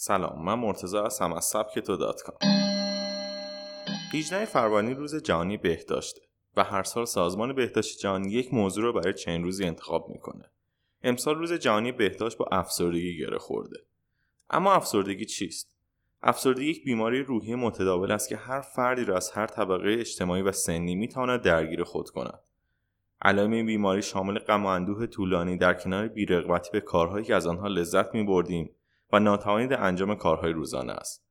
سلام من مرتضی هستم از سبک تو دات کام. 18 فروردین روز جهانی بهداشته و هر سال سازمان بهداشت جهانی یک موضوع رو برای چند روزی انتخاب می‌کنه. امسال روز جهانی بهداشت با افسردگی گره خورده. اما افسردگی چیست؟ افسردگی یک بیماری روحی متداول است که هر فردی را از هر طبقه اجتماعی و سنی می‌تواند درگیر خود کند. علائم این بیماری شامل غم و اندوه طولانی در کنار بیرغبتی به کارهایی که از آنها لذت میبردیم و ناتوانی در انجام کارهای روزانه است.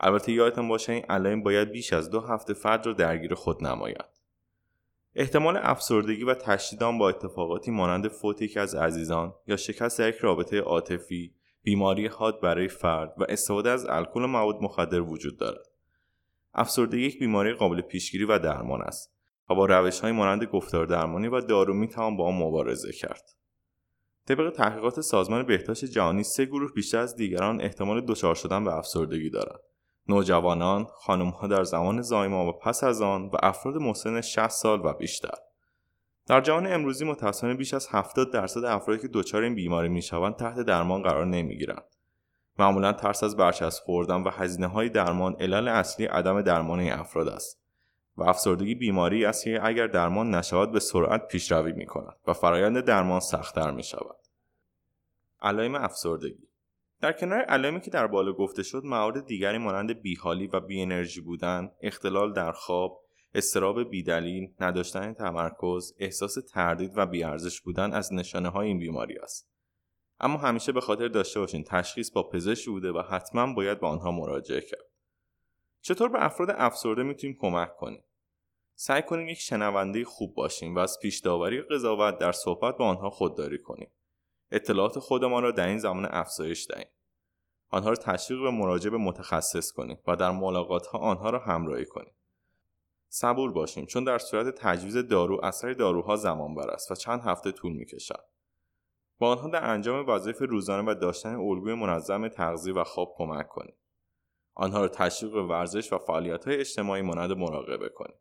البته یادتان باشه این علائم باید بیش از دو هفته فرد را درگیر خود نماید. احتمال افسردگی و تشدید آن با اتفاقاتی مانند فوت یکی از عزیزان یا شکست یک رابطه عاطفی بیماری حاد برای فرد و استفاده از الکل و مواد مخدر وجود دارد. افسردگی یک بیماری قابل پیشگیری و درمان است و با روش های مانند گفتار درمانی و دارو می توان با آن مبارزه کرد. طبق تحقیقات سازمان بهداشت جهانی سه گروه بیشتر از دیگران احتمال دچار شدن به افسردگی دارند. نوجوانان خانمها در زمان زایمان و پس از آن و افراد مسن 60 سال و بیشتر. در جهان امروزی متاسفانه بیش از 70 درصد افرادی که دچار این بیماری می‌شوند تحت درمان قرار نمی‌گیرند. معمولا ترس از برچسب خوردن و هزینه های درمان علل اصلی عدم درمان این افراد است. و افسردگی بیماری است که اگر درمان نشود به سرعت پیشروی می کند و فرایند درمان سختتر می شود. علائم افسردگی در کنار علائمی که در بالا گفته شد موارد دیگری مانند بیحالی و بی انرژی بودن، اختلال در خواب، استراب بیدلیل، نداشتن تمرکز، احساس تردید و بیارزش بودن از نشانه های این بیماری است. اما همیشه به خاطر داشته باشین تشخیص با پزشک بوده و حتما باید به آنها مراجعه کرد. چطور به افراد افسرده می‌تونیم کمک کنیم؟ سعی کنیم یک شنونده خوب باشیم و از پیش داوری قضاوت در صحبت با آنها خودداری کنیم. اطلاعات خودمان را در این زمان افزایش دهیم. آنها را تشویق به مراجعه به متخصص کنیم و در ملاقات ها آنها را همراهی کنیم. صبور باشیم چون در صورت تجویز دارو اثر داروها زمان بر است و چند هفته طول می‌کشد. با آنها در انجام وظایف روزانه و داشتن الگوی منظم تغذیه و خواب کمک کنیم. آنها را تشویق به ورزش و فعالیت های اجتماعی مانند مراقبه کنیم.